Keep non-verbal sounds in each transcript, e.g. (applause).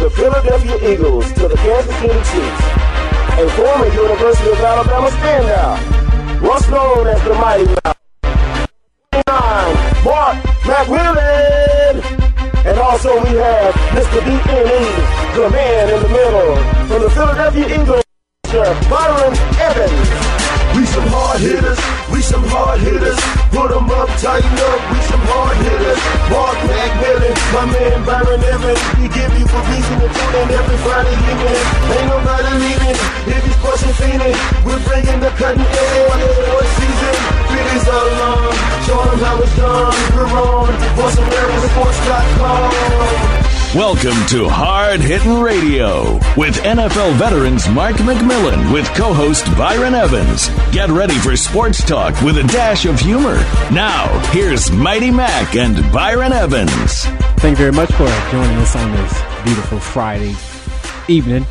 The Philadelphia Eagles to the Kansas City Chiefs, a former University of Alabama standout, once known as the Mighty Mouse. Mark McMillan. And also we have Mr. BNE, the man in the middle, from the Philadelphia Eagles, Byron Evans. We some hard hitters, we some hard hitters. Put 'em up, tighten up, we some hard hitters. Mark McMillan, my man Byron Evans. We give you a reason to tune in every Friday evening. Ain't nobody leaving if he's pushing. We're bringing the cutting edge for season. Fitties all along, show 'em how it's done. We're on VoiceAmericaSports.com. Welcome to Hard Hitting Radio with NFL veterans Mark McMillan with co host Byron Evans. Get ready for sports talk with a dash of humor. Now, here's Mighty Mac and Byron Evans. Thank you very much for joining us on this beautiful Friday evening.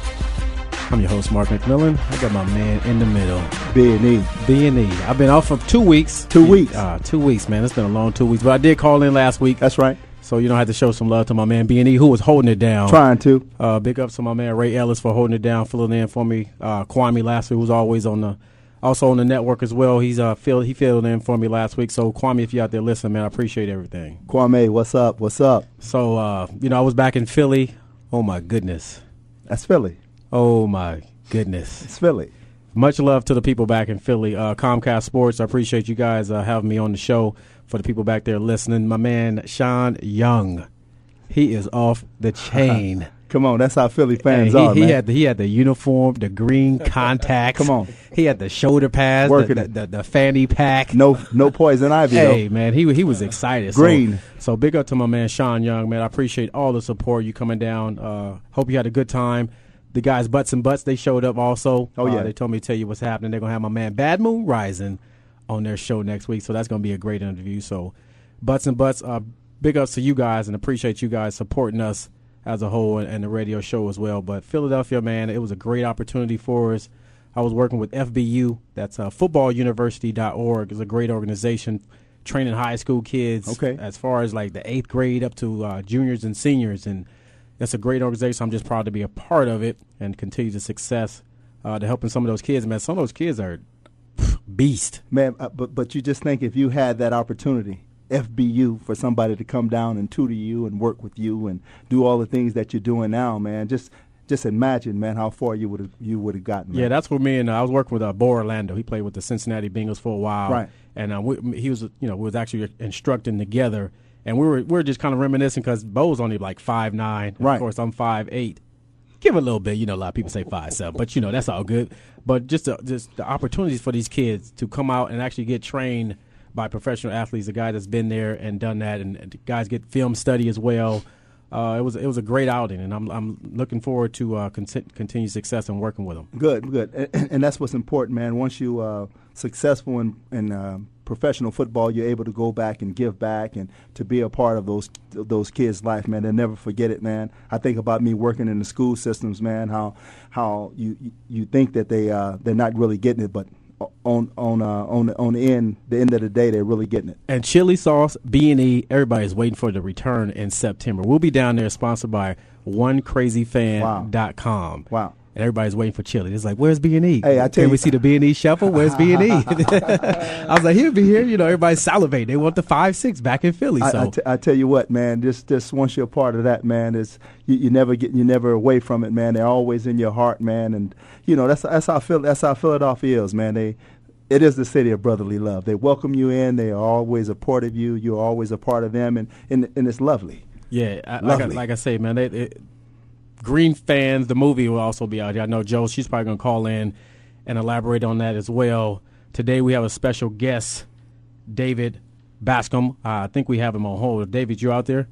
I'm your host, Mark McMillan. I got my man in the middle, B and E. B and E. I've been off for two weeks. Two weeks. Uh, two weeks, man. It's been a long two weeks, but I did call in last week. That's right. So you know, I had to show some love to my man B and E, who was holding it down. Trying to. Uh, big ups to my man Ray Ellis for holding it down, filling in for me. Uh, Kwame last week was always on the, also on the network as well. He's uh filled he filled in for me last week. So Kwame, if you out there listening, man, I appreciate everything. Kwame, what's up? What's up? So uh, you know, I was back in Philly. Oh my goodness. That's Philly. Oh my goodness. It's Philly. Much love to the people back in Philly. Uh, Comcast Sports, I appreciate you guys uh, having me on the show. For the people back there listening, my man Sean Young, he is off the chain. (laughs) Come on, that's how Philly Hey, fans he, are, he man. had the, he had the uniform, the green (laughs) contacts. Come on. he had the shoulder pads, Working the, the, the, the fanny pack. no, no poison ivy Hey though. man, he he was excited. Green. So, so big up to my man Sean Young, man. I appreciate all the support you coming down. Uh, hope you had a good time. The guys butts and butts they showed up also. Oh, Uh, yeah. they told me to tell you what's happening. They're gonna have my man Bad Moon Rising on their show next week, so that's gonna be a great interview. So butts and butts, uh, big ups to you guys and appreciate you guys supporting us as a whole and, and the radio show as well. But Philadelphia, man, it was a great opportunity for us. I was working with FBU, that's uh, footballuniversity.org. It's a great organization training high school kids Okay. as far as like the eighth grade up to uh, juniors and seniors. And that's a great organization. I'm just proud to be a part of it and continue the success uh, to helping some of those kids. Man, some of those kids are beast. Man, uh, but but you just think if you had that opportunity, FBU, for somebody to come down and tutor you and work with you and do all the things that you're doing now, man, just just imagine, man, how far you would have you would have gotten. Yeah, that's where me and uh, I was working with uh, Bo Orlando. He played with the Cincinnati Bengals for a while, Right. And uh, we, he was, you know, we was actually instructing together, and we were we were just kind of reminiscing because Bo was only like five nine. Right. Of course, I'm five eight. Give a little bit, you know. A lot of people say five seven, but you know that's all good. But just the, just the opportunities for these kids to come out and actually get trained by professional athletes, a guy that's been there and done that, and, and guys get film study as well. Uh, it was it was a great outing, and I'm I'm looking forward to uh, conti- continued success and working with them. Good, good, and, and that's what's important, man. Once you uh, successful in uh, professional football, you're able to go back and give back and to be a part of those those kids' life, man. They'll never forget it, man. I think about me working in the school systems, man. How how you you think that they uh, they're not really getting it, but on on uh, on the, on the end the end of the day, they're really getting it. and chili sauce B and E. Everybody's waiting for the return in September. We'll be down there, sponsored by OneCrazyFan.com. Wow. And everybody's waiting for chili. It's like, where's B and E? Hey, I tell Can you- we see the B and E shuffle? Where's B and E? (laughs) (laughs) I was like, he'll be here. You know, everybody's salivating. They want the five six back in Philly. I, so I, t- I tell you what, man. Just just once you're a part of that, man, is you, you never get you never away from it, man. They're always in your heart, man. And you know that's that's how Phil that's how Philadelphia is, man. They it is the city of brotherly love. They welcome you in. They are always a part of you. You're always a part of them, and and, and it's lovely. Yeah, I, like, I, like I say, man, they, it, Green fans, the movie will also be out here. I know Joe, she's probably going to call in and elaborate on that as well. Today we have a special guest, David Bascome. Uh, I think we have him on hold. David, you out there?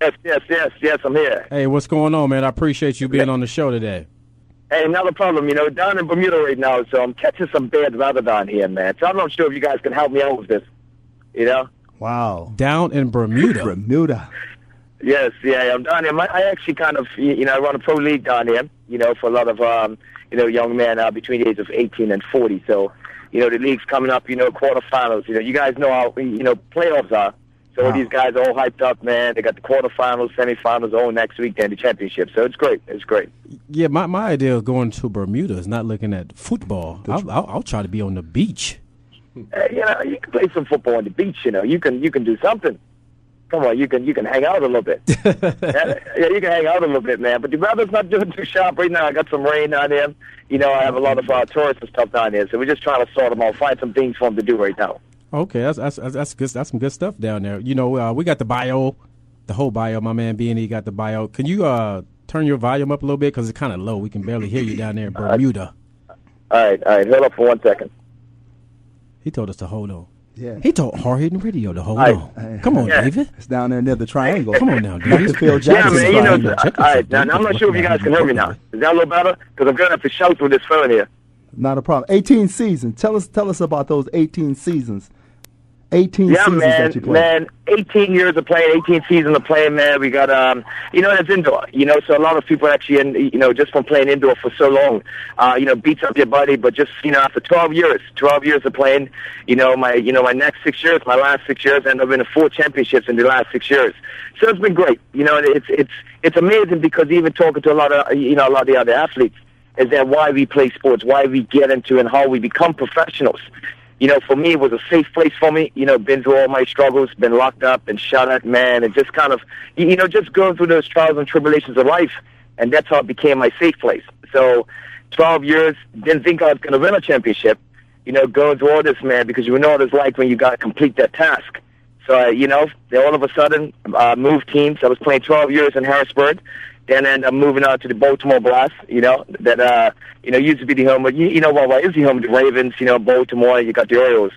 Yes, yes, yes, yes, I'm here. Hey, what's going on, man? I appreciate you being on the show today. Hey, another problem, you know, down in Bermuda right now, so I'm catching some bad weather down here, man. So I'm not sure if you guys can help me out with this. You know? Wow. Down in Bermuda. Bermuda. Yes, yeah, I'm down here. I actually kind of, you know, I run a pro league down here, you know, for a lot of, um, you know, young men uh, between the age of 18 and 40. So, you know, the league's coming up, you know, quarterfinals. You know, you guys know how, you know, playoffs are. So Wow. these guys are all hyped up, man. They got the quarterfinals, semifinals, all next week, then the championship. So it's great. It's great. Yeah, my, my idea of going to Bermuda is not looking at football. I'll, I'll, I'll try to be on the beach. Hey, you know, you can play some football on the beach. You know, you can you can do something. Come on, you can you can hang out a little bit. (laughs) yeah, yeah, you can hang out a little bit, man. But the weather's not doing too sharp right now. I got some rain down there. You know, I have a lot of uh, tourists and stuff down there, so we're just trying to sort them out, find some things for them to do right now. Okay, that's that's that's, good. That's some good stuff down there. You know, uh, we got the bio, the whole bio. My man B and E got the bio. Can you uh turn your volume up a little bit because it's kind of low. We can barely hear you down there in Bermuda. All right, all right, hold up for one second. He told us to hold on. Yeah. He told Hard Hitting Radio to hold Aye. on. Come on, Yeah. David. It's down there near the triangle. Come on now, David. Dr. Phil Yeah, man, you know, triangle. Check all right, now, now I'm not sure if you guys can hear me now. Is that a little better? Because I'm going to have to shout through this phone here. Not a problem. 18 seasons. Tell us tell us about those 18 seasons. 18 Yeah, seasons man, that you played. man. 18 years of playing, 18 seasons of playing, man. We got, um, you know, it's indoor. You know, so a lot of people actually, in, you know, just from playing indoor for so long, uh, you know, beats up your body. But just, you know, after 12 years, 12 years of playing, you know, my, you know, my next six years, my last six years, and I've been to four championships in the last six years. So it's been great. You know, it's it's it's amazing because even talking to a lot of, you know, a lot of the other athletes, is that why we play sports, why we get into, and how we become professionals you know, for me, it was a safe place for me. You know, been through all my struggles, been locked up and shot at, man, and just kind of, you know, just going through those trials and tribulations of life. And that's how it became my safe place. So, 12 years, didn't think I was going to win a championship, you know, going through all this, man, because you know what it's like when you got to complete that task. So, uh, you know, all of a sudden, uh, moved teams. I was playing 12 years in Harrisburg. And then end up moving out to the Baltimore Blast, you know, that, uh, you know, used to be the home of, you, you know, well, well, is the home of the Ravens, you know, Baltimore, you got the Orioles.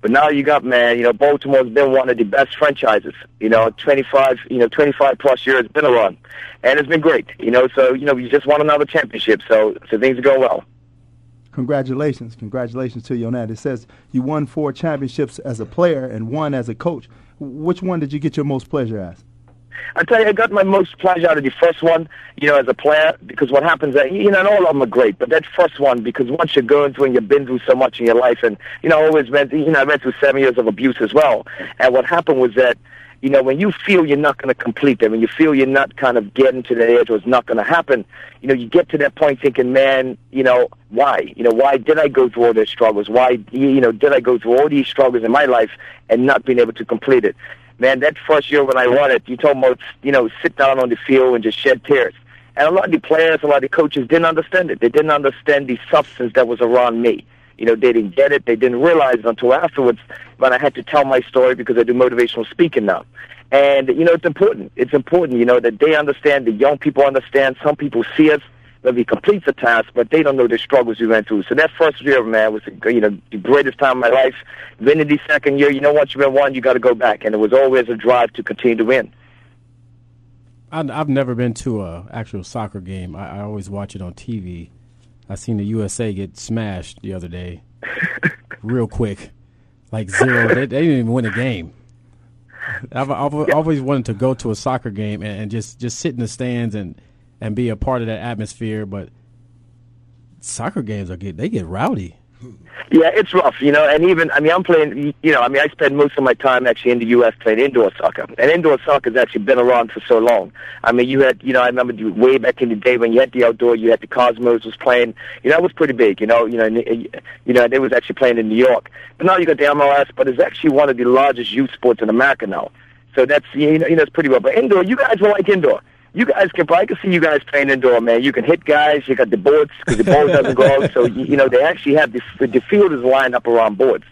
But now you got, man, you know, Baltimore's been one of the best franchises, you know, 25, you know, 25 plus years, been a run. And it's been great, you know, so, you know, we just won another championship, so, so things are going well. Congratulations. Congratulations to you on that. It says you won four championships as a player and one as a coach. Which one did you get your most pleasure as? I tell you, I got my most pleasure out of the first one, you know, as a player, because what happens, that, you know, and all of them are great, but that first one, because once you're going through and you've been through so much in your life, and, you know, I always went, you know, I went through seven years of abuse as well, and what happened was that, you know, when you feel you're not going to complete them, when you feel you're not kind of getting to the edge or it's not going to happen, you know, you get to that point thinking, man, you know, why? You know, why did I go through all these struggles? Why, you know, did I go through all these struggles in my life and not being able to complete it? Man, that first year when I won it, you told me, you know, sit down on the field and just shed tears. And a lot of the players, a lot of the coaches didn't understand it. They didn't understand the substance that was around me. You know, they didn't get it. They didn't realize it until afterwards when I had to tell my story because I do motivational speaking now. And, you know, it's important. It's important, you know, that they understand, the young people understand. Some people see us when we complete the task, but they don't know the struggles we went through. So that first year, man, was, you know, the greatest time of my life. Winning the second year, you know, once you've been one, you got to go back. And it was always a drive to continue to win. I, I've never been to a actual soccer game. I, I always watch it on TV. I seen the USA get smashed the other day, (laughs) real quick, like zero. They, they didn't even win a game. I've, I've always wanted to go to a soccer game and, and just, just sit in the stands and, and be a part of that atmosphere, but soccer games are get they get rowdy. Yeah, it's rough, you know, and even, I mean, I'm playing, you know, I mean, I spend most of my time actually in the U.S. playing indoor soccer. And indoor soccer has actually been around for so long. I mean, you had, you know, I remember way back in the day when you had the outdoor, you had the Cosmos was playing, you know, that was pretty big, you know, you know, and, you know, they was actually playing in New York. But now you got the MLS, but it's actually one of the largest youth sports in America now. So that's, you know, you know, it's pretty well. But indoor, you guys will like indoor. You guys can, I can see you guys playing indoor, man. You can hit guys. You got the boards because the ball doesn't go out. So you, know they actually have the the field is lined up around boards.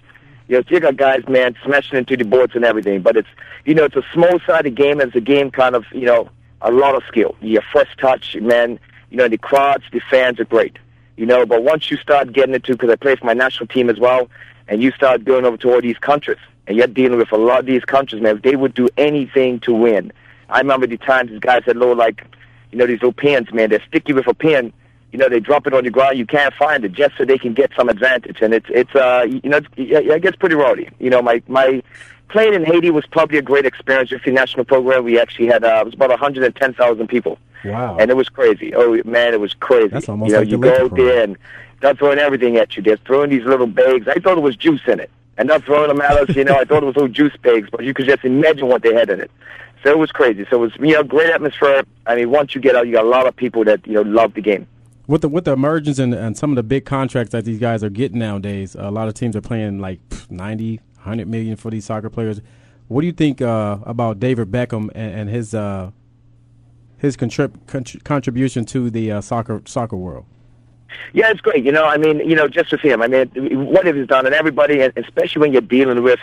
You know, so you got guys, man, smashing into the boards and everything. But it's you know it's a small sided game. It's a game kind of you know a lot of skill. Your first touch, man. You know the crowds, the fans are great. You know, but once you start getting into because I play for my national team as well, and you start going over to all these countries, and you're dealing with a lot of these countries, man. They would do anything to win I remember the times these guys had little like, you know, these little pins, man. They're sticky with a pin. You know, they drop it on the ground. You can't find it just so they can get some advantage. And it's it's uh you know it's, it gets pretty rowdy. You know, my my playing in Haiti was probably a great experience with the national program. We actually had uh, it was about 110,000 people. Wow. And it was crazy. Oh man, it was crazy. That's almost you know, like you go there and they're throwing everything at you. They're throwing these little bags. I thought it was juice in it. And they're throwing them at us, you know, I thought it was little juice bags, but you could just imagine what they had in it. So it was crazy. So it was, you know, great atmosphere. I mean, once you get out, you got a lot of people that, you know, love the game. With the with the emergence and, and some of the big contracts that these guys are getting nowadays, a lot of teams are playing like pff, 90, 100 million for these soccer players. What do you think uh, about David Beckham and, and his uh, his contrib- contr- contribution to the uh, soccer soccer world? Yeah, it's great. You know, I mean, you know, just with him, I mean, what it has done, and everybody, and especially when you're dealing with,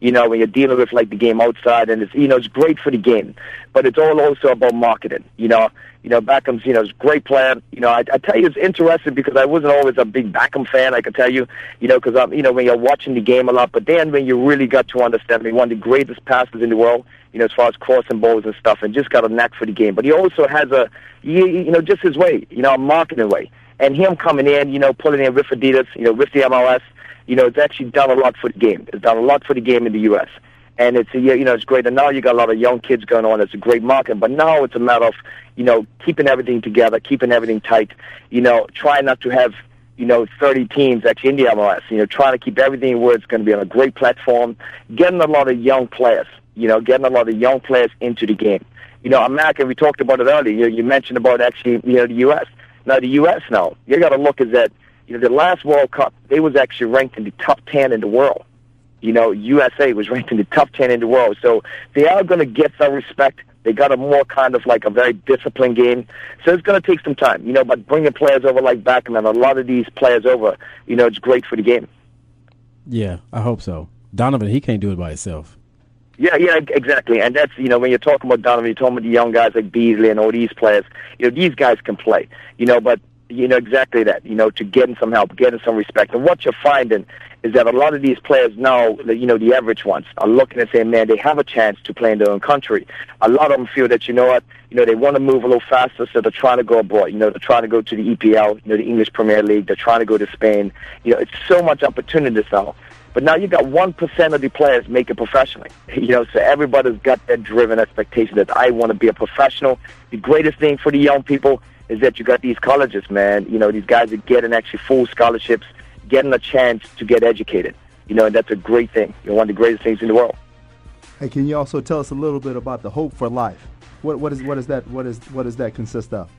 you know, when you're dealing with like the game outside, and it's, you know, it's great for the game, but it's all also about marketing. You know, you know, Beckham's, you know, a great player. You know, I, I tell you, it's interesting because I wasn't always a big Beckham fan. I can tell you, you know, because you know, when you're watching the game a lot, but then when you really got to understand, mean, one of the greatest passers in the world. You know, as far as crossing balls and stuff, and just got a knack for the game. But he also has a, you, you know, just his way, you know, a marketing way. And him coming in, you know, pulling in with Adidas, you know, with the MLS, you know, it's actually done a lot for the game. It's done a lot for the game in the U.S. And it's, you know, it's great. And now you got a lot of young kids going on. It's a great market. But now it's a matter of, you know, keeping everything together, keeping everything tight, you know, trying not to have, you know, 30 teams actually in the MLS, you know, trying to keep everything where it's going to be on a great platform, getting a lot of young players, you know, getting a lot of young players into the game. You know, America, we talked about it earlier. You, you mentioned about actually, you know, the U.S. Now, the U.S. now, you got to look is that, you know, the last World Cup, they was actually ranked in the top 10 in the world. You know, USA was (laughs) ranked in the top 10 in the world. So they are going to get some respect. They got a more kind of like a very disciplined game. So it's going to take some time, you know, but bringing players over like Beckham and a lot of these players over, you know, it's great for the game. Yeah, I hope so. Donovan, he can't do it by himself. Yeah, yeah, exactly. And that's, you know, when you're talking about Donovan, you're talking about the young guys like Beasley and all these players, you know, these guys can play, you know, but, you know, exactly that, you know, to getting some help, getting some respect. And what you're finding is that a lot of these players now, you know, the average ones, are looking and saying, man, they have a chance to play in their own country. A lot of them feel that, you know what, you know, they want to move a little faster, so they're trying to go abroad. You know, they're trying to go to the EPL, you know, the English Premier League. They're trying to go to Spain. You know, it's so much opportunity now. But now you got one percent of the players make it professionally. (laughs) You know, so everybody's got that driven expectation that I want to be a professional. The greatest thing for the young people is that you got these colleges, man. You know, these guys are getting actually full scholarships, getting a chance to get educated. You know, and that's a great thing. You know, one of the greatest things in the world. Hey, can you also tell us a little bit about the Hope for Life? What what is what is that what is what does that consist of?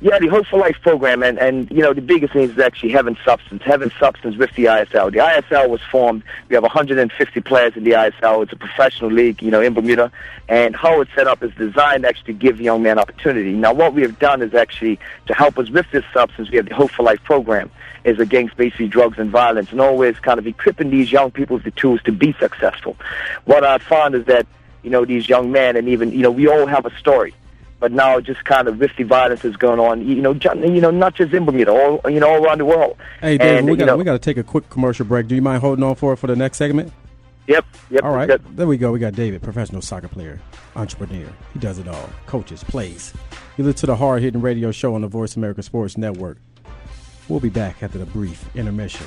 Yeah, the Hope for Life program, and, and you know, the biggest thing is actually having substance, having substance with the ISL. The ISL was formed, we have 150 players in the ISL. It's a professional league, you know, in Bermuda. And how it's set up is designed actually to give young men opportunity. Now, what we have done is actually to help us with this substance, we have the Hope for Life program, is against basically drugs and violence, and always kind of equipping these young people with the tools to be successful. What I found is that, you know, these young men, and even, you know, we all have a story but now just kind of the violence is going on, you know, you know, not just in Bermuda, all you know, all around the world. Hey, David, And, we got we got to take a quick commercial break. Do you mind holding on for it for the next segment? Yep, yep. All right, Good. there we go. We got David, professional soccer player, entrepreneur. He does it all. Coaches, plays. You listen to the hard hitting radio show on the Voice America Sports Network. We'll be back after the brief intermission.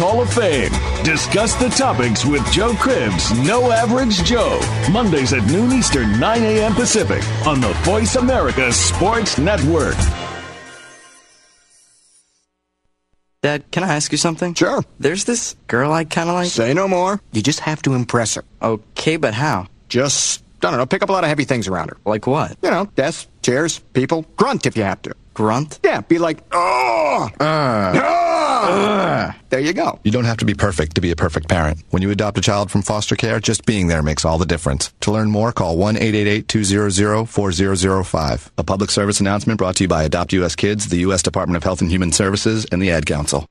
Hall of Fame. Discuss the topics with Joe Cribbs, No Average Joe. Mondays at noon Eastern, 9 a.m. Pacific on the Voice America Sports Network. Dad, can I ask you something? Sure. There's this girl I kind of like. Say no more. You just have to impress her. Okay, but how? Just, I don't know, pick up a lot of heavy things around her. Like what? You know, desks, chairs, people. Grunt if you have to. Grunt? Yeah, be like, oh! Uh, there you go. You don't have to be perfect to be a perfect parent. When you adopt a child from foster care, just being there makes all the difference. To learn more, call 1 888 200 4005. A public service announcement brought to you by Adopt US Kids, the U.S. Department of Health and Human Services, and the Ad Council.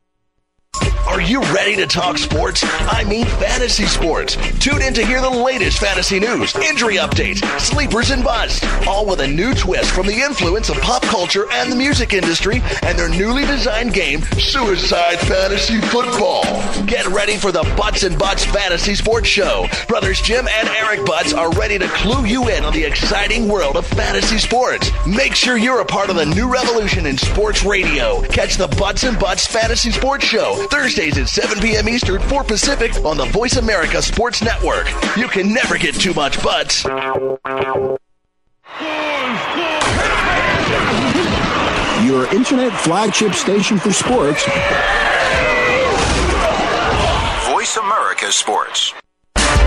Are you ready to talk sports? I mean fantasy sports. Tune in to hear the latest fantasy news, injury updates, sleepers and busts, all with a new twist from the influence of pop culture and the music industry and their newly designed game, Suicide Fantasy Football. Get ready for the Butts and Butts Fantasy Sports Show. Brothers Jim and Eric Butts are ready to clue you in on the exciting world of fantasy sports. Make sure you're a part of the new revolution in sports radio. Catch the Butts and Butts Fantasy Sports Show Thursdays at 7 p.m. Eastern, 4 Pacific on the Voice America Sports Network. You can never get too much butts. Your internet flagship station for sports. Voice America Sports.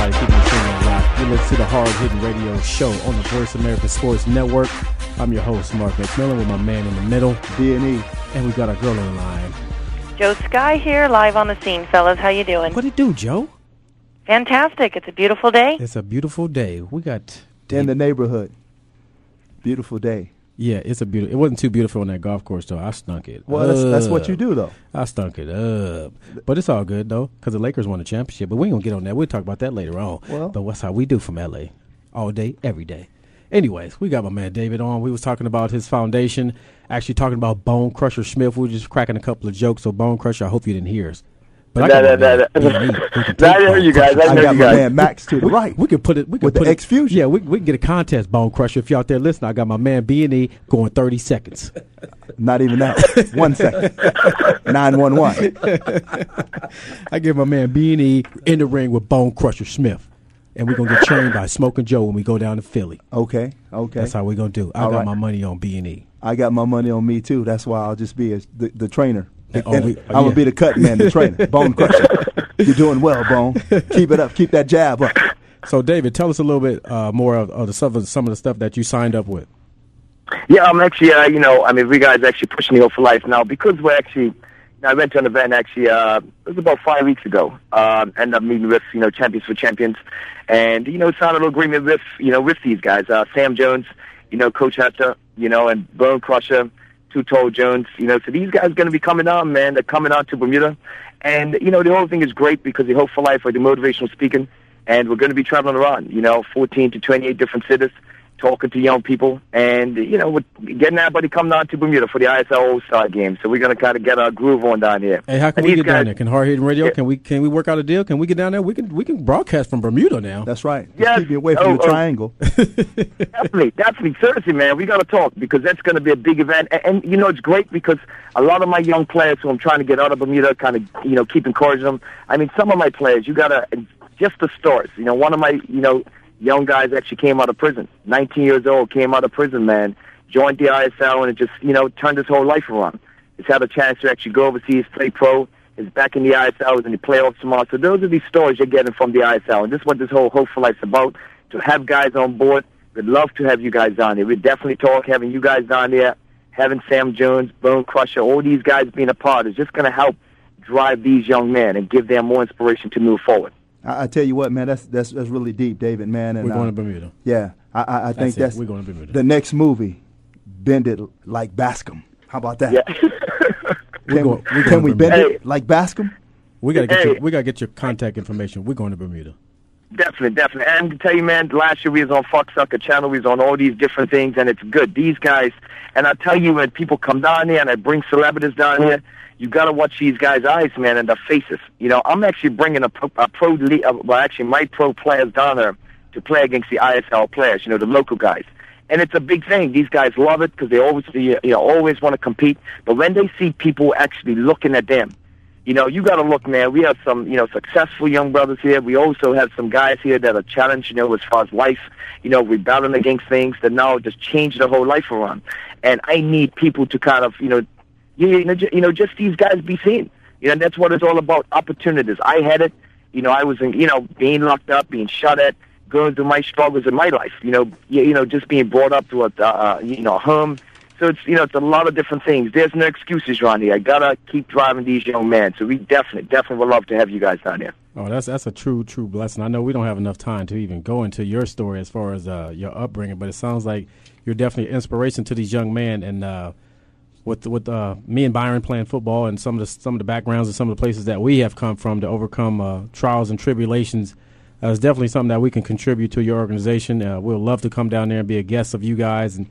everybody keeping the tuning locked. You listen to the Hard Hitting Radio Show on the Voice America Sports Network. I'm your host, Mark McMillan, with my man in the middle, B&E. and we got our girl on the line. Joe Sky here, live on the scene, fellas. How you doing? What it do, Joe? Fantastic. It's a beautiful day. It's a beautiful day. We got In the neighborhood. Beautiful day. Yeah, it's a beautiful. It wasn't too beautiful on that golf course though. I stunk it. Well, that's, that's what you do, though. I stunk it up, but it's all good though because the Lakers won the championship. But we ain't gonna get on that. We'll talk about that later on. Well- but what's how we do from LA, all day, every day. Anyways, we got my man David on. We was talking about his foundation, actually talking about Bone Crusher Smith. We were just cracking a couple of jokes. So Bone Crusher, I hope you didn't hear us. But Nah, got nah, nah, nah. B&E. We can (laughs) Nah, I take hear you guys. I I know got you my guys. man Max to the right. We could put it. We could With the put it- X-Fusion. Yeah, we we can get a contest, Bone Crusher. If y'all out there listening, I got my man B and E going thirty seconds. (laughs) Not even that. (laughs) one second. 911. I give my man B and E in the ring with Bone Crusher Smith, and we're gonna get trained by Smoking Joe when we go down to Philly. Okay, okay. That's how we're gonna do. I All got right. my money on B and E. I got my money on me, too. That's why I'll just be a, the, the trainer. And- oh, And we- I'm going yeah. be the cut man, the (laughs) trainer. Bone crusher. You're doing well, Bone. Keep it up. Keep that jab up. So, David, tell us a little bit uh, more of, of the some of, some of the stuff that you signed up with. Yeah, I'm actually, uh, you know, I mean, we guys actually pushing the Hope for Life now because we're actually, you know, I went to an event actually, uh, it was about five weeks ago. Um, ended up meeting with, you know, Champions for Champions and, you know, signed a little agreement with, you know, with these guys, uh, Sam Jones, you know, Coach Hester, you know, and Bone Crusher, Two Toe Jones, you know, so these guys are going to be coming on, man. They're coming on to Bermuda. And, you know, the whole thing is great because the Hope for Life are the motivational speaking and we're going to be traveling around, you know, 14 to 28 different cities, talking to young people, and you know, we're getting everybody come down to Bermuda for the ISL All Star game. So we're going to kind of get our groove on down here. Hey, how can And we these get down guys- there? Can Hard Hitting Radio? Can we can we work out a deal? Can we get down there? We can we can broadcast from Bermuda now. That's right. Just Yes. keep you away from Oh, the oh. triangle. (laughs) (laughs) definitely, definitely, seriously, man, we got to talk because that's going to be a big event. And, and you know, it's great because a lot of my young players who I'm trying to get out of Bermuda, kind of, you know, keep encouraging them. I mean, some of my players, you got to just the stars. You know, one of my, you know, young guys actually came out of prison, 19 years old, came out of prison, man, joined the ISL, and it just, you know, turned his whole life around. He's had a chance to actually go overseas, play pro. He's back in the ISL, is in the playoffs tomorrow. So those are these stories you're getting from the ISL, and this is what this whole Hope for Life's about. To have guys on board, we'd love to have you guys down there. We'd definitely talk having you guys down there, having Sam Jones, Bone Crusher, all these guys being a part is just going to help drive these young men and give them more inspiration to move forward. I, I tell you what, man, that's that's that's really deep, David, man. And, We're going uh, to Bermuda. Yeah, I, I, I think it. that's We're going to Bermuda. the next movie. Bend it like Bascome. How about that? Yeah. (laughs) Can, We're going- we, can we bend Bermuda. it like Bascome? We gotta get Hey. your, we gotta get your contact information. We're going to Bermuda. Definitely, definitely. And to tell you, man, last year we was on Fox Soccer Channel. We was on all these different things, and it's good. These guys, and I tell you, when people come down here and I bring celebrities down here, you got to watch these guys' eyes, man, and their faces. You know, I'm actually bringing a pro, a pro le- uh, well, actually, my pro players down there to play against the ISL players. You know, the local guys. And it's a big thing. These guys love it because they always, you know, always want to compete. But when they see people actually looking at them, you know, you got to look, man. We have some, you know, successful young brothers here. We also have some guys here that are challenged, you know, as far as life, you know, rebelling against things that now just change their whole life around. And I need people to kind of, you know, you know, you know, just these guys be seen. You know, that's what it's all about. Opportunities. I had it. You know, I was, in, you know, being locked up, being shot at, going through my struggles in my life. You know, you, you know, just being brought up to a, uh, you know, home. So it's you know it's a lot of different things. There's no excuses, Ronnie. I gotta keep driving these young men. So we definitely, definitely would love to have you guys down here. Oh, that's that's a true true blessing. I know we don't have enough time to even go into your story as far as uh, your upbringing, but it sounds like you're definitely an inspiration to these young men. And uh, with with uh, me and Byron playing football and some of the some of the backgrounds and some of the places that we have come from to overcome uh, trials and tribulations. Uh, it's definitely something that we can contribute to your organization. Uh, we'll love to come down there and be a guest of you guys and,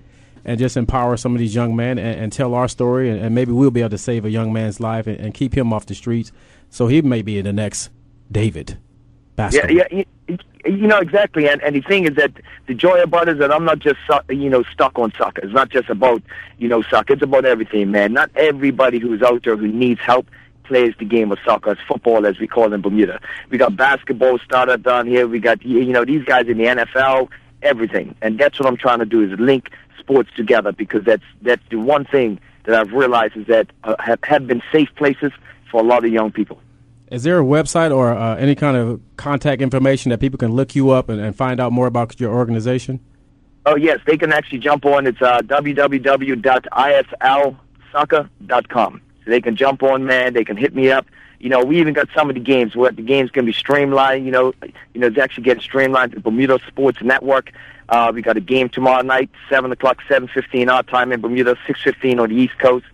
and just empower some of these young men and, and tell our story. And, and maybe we'll be able to save a young man's life and, and keep him off the streets so he may be the next David. Basketball. Yeah, yeah, you, know exactly. And and the thing is that the joy about it is that I'm not just you know stuck on soccer. It's not just about you know soccer. It's about everything, man. Not everybody who's out there who needs help plays the game of soccer. It's football, as we call it in Bermuda. We got basketball started down here. We got you know these guys in the NFL, everything. And that's what I'm trying to do is link sports together because that's that's the one thing that I've realized is that uh, have, have been safe places for a lot of young people. Is there a website or uh, any kind of contact information that people can look you up and, and find out more about your organization? Oh yes, they can actually jump on. It's uh. So they can jump on, man. They can hit me up. You know, we even got some of the games where the games can be streamlined. You know, you know, it's actually getting streamlined to Bermuda Sports Network. Uh, we got a game tomorrow night, seven o'clock, seven fifteen our time in Bermuda, six fifteen on the East Coast.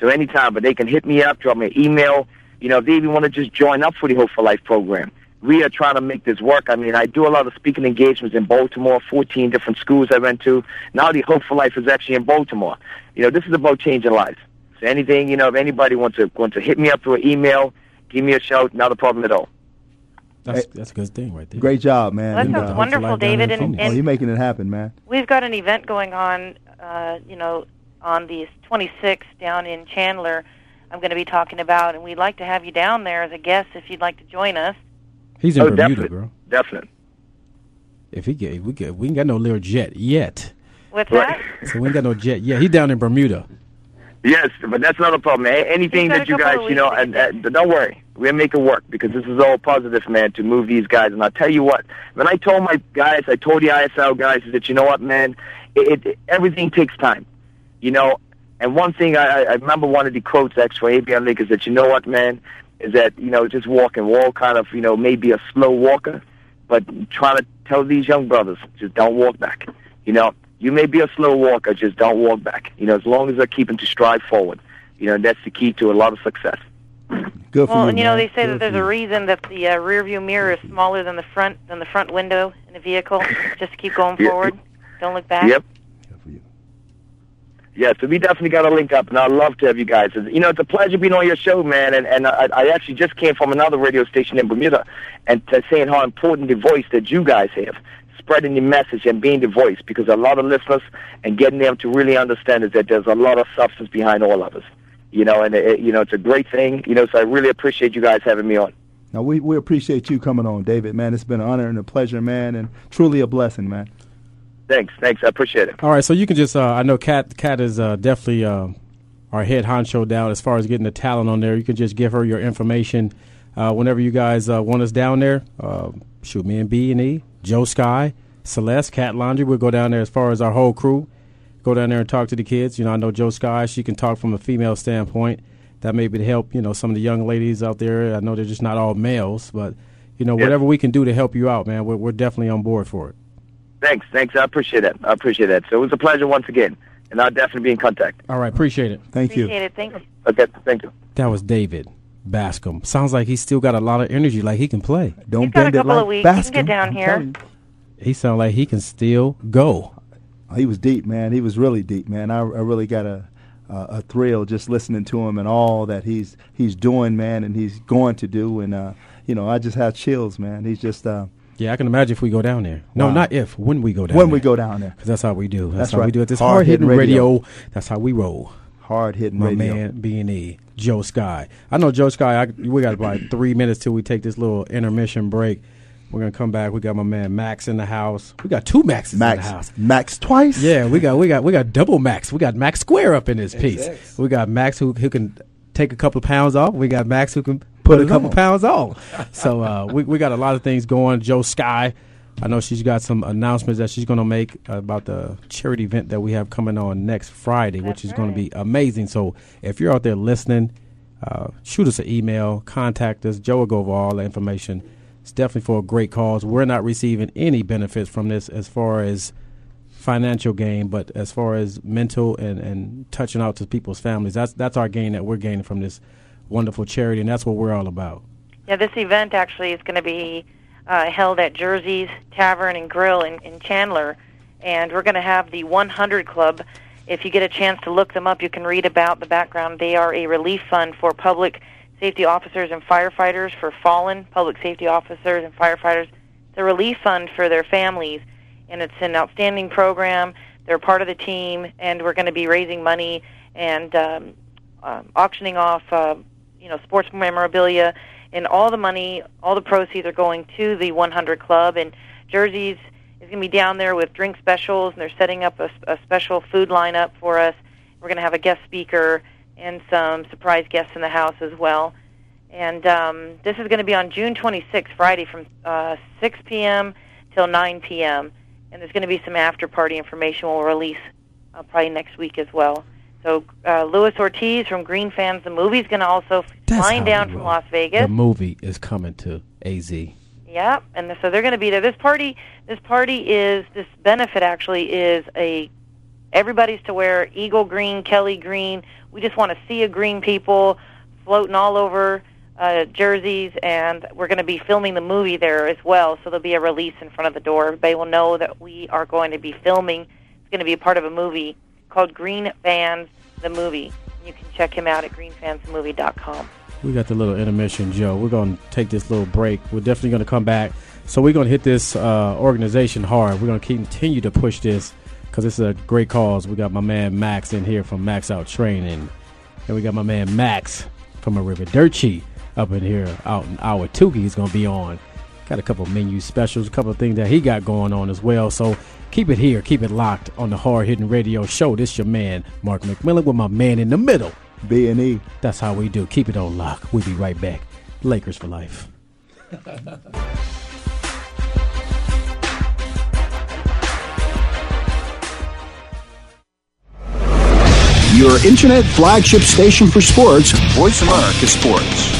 So anytime, but they can hit me up, drop me an email. You know, if they even want to just join up for the Hope for Life program. We are trying to make this work. I mean, I do a lot of speaking engagements in Baltimore, 14 different schools I went to. Now the Hope for Life is actually in Baltimore. You know, this is about changing lives. So anything, you know, if anybody wants to wants to hit me up through an email, give me a shout, not a problem at all. That's that's a good thing right there. Great job, man. Well, that sounds uh, wonderful, David. And, oh, you're making it happen, man. we've got an event going on, uh, you know, on the 26th down in Chandler. I'm going to be talking about, and we'd like to have you down there as a guest if you'd like to join us. He's in Oh, Bermuda, definitely. bro. Definitely. If he get, we get, we ain't got no little jet yet. What's Right. that? So we ain't got no jet yet. He's down in Bermuda. Yes, but that's not a problem. A- Anything that you guys, you know, weeks and uh, don't worry, we'll make it work because this is all positive, man, to move these guys. And I'll tell you what, when I told my guys, I told the ISL guys that you know what, man, it, it everything takes time, you know. And one thing I, I I remember one of the quotes actually for ABL League is that you know what, man, is that you know just walking, we're all kind of you know maybe a slow walker, but trying to tell these young brothers just don't walk back, you know. You may be a slow walker, just don't walk back. You know, as long as they're keeping to strive forward. You know, that's the key to a lot of success. Good for Well, you. and you know they say Good that there's a reason that the uh, rear view mirror is smaller than the front than the front window in a vehicle. Just keep going Yeah. forward. Don't look back. Yep. Yeah, so we definitely got to link up, and I'd love to have you guys. You know, it's a pleasure being on your show, man. And and I, I actually just came from another radio station in Bermuda, and to saying how important the voice that you guys have, spreading the message and being the voice, because a lot of listeners and getting them to really understand is that there's a lot of substance behind all of us. You know, and it, you know, it's a great thing. You know, so I really appreciate you guys having me on. Now we we appreciate you coming on, David. Man, it's been an honor and a pleasure, man, and truly a blessing, man. Thanks, thanks, I appreciate it. All right, so you can just, uh, I know Kat, Kat is uh, definitely uh, our head honcho down as far as getting the talent on there. You can just give her your information uh, whenever you guys uh, want us down there. Uh, shoot, me and B and E, Joe Sky, Celeste, Cat Laundry. We'll go down there as far as our whole crew. Go down there and talk to the kids. You know, I know Joe Sky. She can talk from a female standpoint. That may be to help. You know, some of the young ladies out there. I know they're just not all males, but you know, Yeah. whatever we can do to help you out, man, we're, we're definitely on board for it. Thanks, thanks, I appreciate that. I appreciate that. So it was a pleasure once again, and I'll definitely be in contact. All right, appreciate it. Thank you. Appreciate it. Thanks. Okay, thank you. That was David Bascome. Sounds like he's still got a lot of energy, like he can play. Don't He's got a bend it couple like of weeks. Bascome. He can get down I'm here. He sounds like he can still go. He was deep, man. He was really deep, man. I, I really got a, a a thrill just listening to him and all that he's he's doing, man, and he's going to do. And uh, you know, I just have chills, man. He's just uh, Yeah, I can imagine if we go down there. No, Wow. not if. When we go down when there. we go down there. Because that's how we do. That's, That's how we do it. This Hard hard hitting hitting radio. radio. That's how we roll. Hard hitting My radio. man, B and E, Joe Sky. I know Joe Sky. I, we got about (clears throat) three minutes till we take this little intermission break. We're gonna come back. We got my man Max in the house. We got two Maxes Max, in the house. Max twice. Yeah, we got we got we got double Max. We got Max Square up in this piece. We got Max who who can take a couple of pounds off. We got Max who can put, a couple on. pounds on. so uh, we we got a lot of things going. Joe Sky. I know she's got some announcements that she's going to make about the charity event that we have coming on next Friday, which is going to be amazing. So if you're out there listening, uh, shoot us an email, contact us. Joe will go over all the information. It's definitely for a great cause. We're not receiving any benefits from this as far as financial gain, but as far as mental and, and touching out to people's families, that's that's our gain that we're gaining from this wonderful charity, and that's what we're all about. Yeah, this event actually is going to be uh, held at Jersey's Tavern and Grill in, in Chandler, and we're going to have the 100 Club. If you get a chance to look them up, you can read about the background. They are a relief fund for public safety officers and firefighters, for fallen public safety officers and firefighters. It's a relief fund for their families, and it's an outstanding program. They're part of the team, and we're going to be raising money and um, um, auctioning off, uh, you know, sports memorabilia, and all the money, all the proceeds are going to the 100 Club. And Jersey's is going to be down there with drink specials, and they're setting up a, a special food lineup for us. We're going to have a guest speaker and some surprise guests in the house as well. And um, this is going to be on June 26th, Friday, from uh, 6 p.m. till 9 p.m. And there's going to be some after party information we'll release uh, probably next week as well. So uh, Luis Ortiz from Green Fans the movie is going to also That's flying down from. Las Vegas. The movie is coming to AZ. Yeah, and so they're going to be there. This party, this party is this benefit actually is a everybody's to wear eagle green, Kelly green. We just want to see a green people floating all over uh, jerseys, and we're going to be filming the movie there as well. So there'll be a release in front of the door. Everybody will know that we are going to be filming. It's going to be a part of a movie called Green Fans the Movie. You can check him out at greenfansmovie.com. We got the little intermission, Joe. We're going to take this little break. We're definitely going to come back. So we're going to hit this uh, organization hard. We're going to continue to push this because this is a great cause. We got my man Max in here from Max Out Training. And we got my man Max from a River Dirty up in here out in Ahwatukee. He's going to be on. Got a couple menu specials, a couple of things that he got going on as well. So keep it here, keep it locked on the Hard Hitting Radio Show. This your man, Mark McMillan, with my man in the middle. B and E. That's how we do. Keep it on lock. We'll be right back. Lakers for life. Your internet flagship station for sports, Voice America Sports.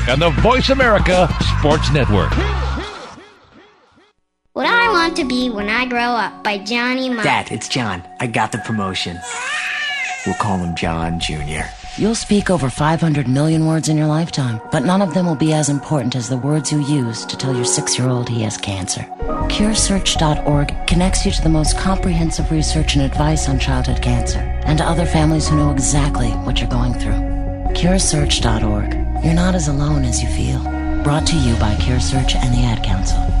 on the Voice America Sports Network. What I Want to Be When I Grow Up by Johnny Marr. Dad, it's John. I got the promotion. We'll call him John Jr. You'll speak over 500 million words in your lifetime, but none of them will be as important as the words you use to tell your six year old he has cancer. CureSearch.org connects you to the most comprehensive research and advice on childhood cancer and to other families who know exactly what you're going through. CureSearch.org. You're not as alone as you feel. Brought to you by CureSearch and the Ad Council.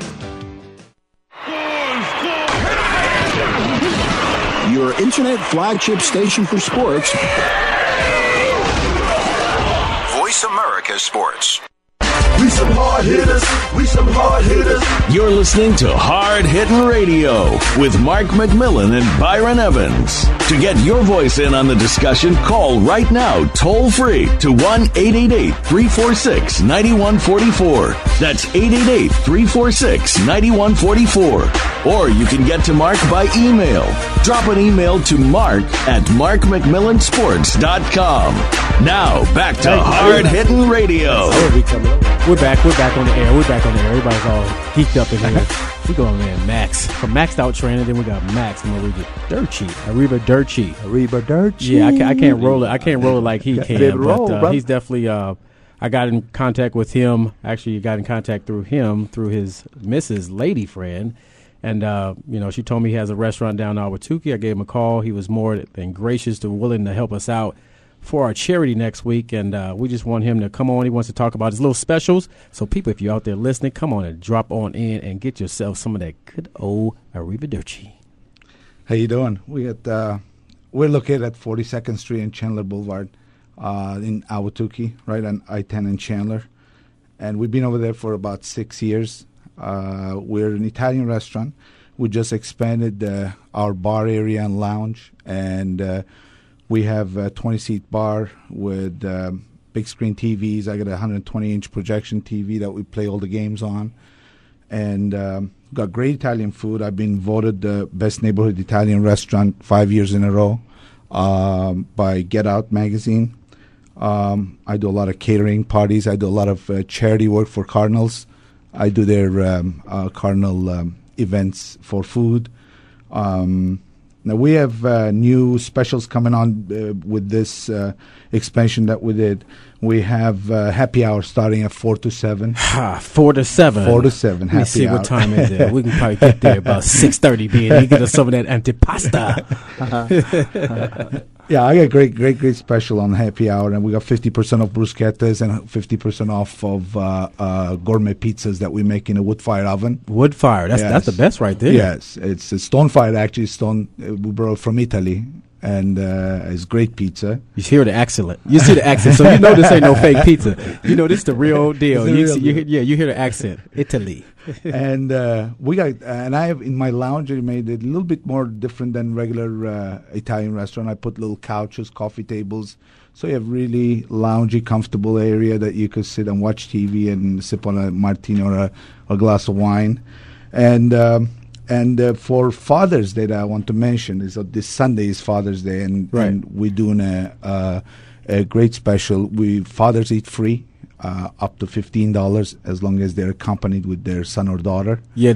Internet flagship station for sports. Voice America Sports. We some hard hitters. We some hard hitters. You're listening to Hard Hitting Radio with Mark McMillan and Byron Evans. To get your voice in on the discussion, call right now, toll free to 1 888 346 9144. That's 888 346 9144. Or you can get to Mark by email. Drop an email to mark at markmcmillansports.com. Now, back to Hard Hitting Radio. We're back. We're back on the air. We're back on the air. Everybody's all geeked up in here. (laughs) we going man, Max from Maxed Out Training. Then we got Max from Ariba Dirty. Ariba Dirty. Ariba Dirty. Yeah, I, I can't roll it. I can't roll it like he (laughs) can. big but roll, uh, he's definitely. Uh, I got in contact with him. Actually, got in contact through him through his Mrs. Lady friend. And uh, you know, she told me he has a restaurant down in Ahwatukee. I gave him a call. He was more than gracious to willing to help us out for our charity next week, and uh, we just want him to come on. He wants to talk about his little specials. So, people, if you're out there listening, come on and drop on in and get yourself some of that good old Arrivederci. How you doing? We at uh, we're located at 42nd Street and Chandler Boulevard uh, in Ahwatukee, right on I-10 and Chandler, and we've been over there for about six years. Uh, we're an Italian restaurant. We just expanded uh, our bar area and lounge, and uh, we have a 20 seat bar with um, big screen TVs. I got a 120 inch projection TV that we play all the games on and um, got great Italian food. I've been voted the best neighborhood Italian restaurant five years in a row um, by Get Out magazine. Um, I do a lot of catering parties. I do a lot of uh, charity work for Cardinals. I do their um, uh, Cardinal um, events for food. Um, now we have uh, new specials coming on uh, with this uh, expansion that we did. We have uh, happy hour starting at four to seven. Ha, four to seven. Four to seven. Let me see hour. what time it is. We can probably get there about (laughs) six thirty. Being you get us some of that antipasta. (laughs) yeah, I got great, great, great special on happy hour, and we got fifty percent off bruschettas and fifty percent off of uh, uh, gourmet pizzas that we make in a wood fire oven. Wood fire. That's that's the best right there. Yes, it's, it's stone fired. Actually, stone uh, we brought from Italy, and uh, it's great pizza. You hear the accent. You see the accent, so you know this ain't no fake (laughs) pizza. You know this is the real deal. The You real see- deal. hear- yeah, you hear the accent. Italy. (laughs) and uh, we got and I have in my lounge I made it a little bit more different than regular uh, Italian restaurant. I put little couches, coffee tables, so you have really loungy, comfortable area that you could sit and watch TV and sip on a martini or a, a glass of wine. And um, and uh, for Father's Day, that I want to mention is that this Sunday is Father's Day, and, Right. and we're doing a, a a great special. We fathers eat free. Uh, up to fifteen dollars as long as they're accompanied with their son or daughter. Yeah,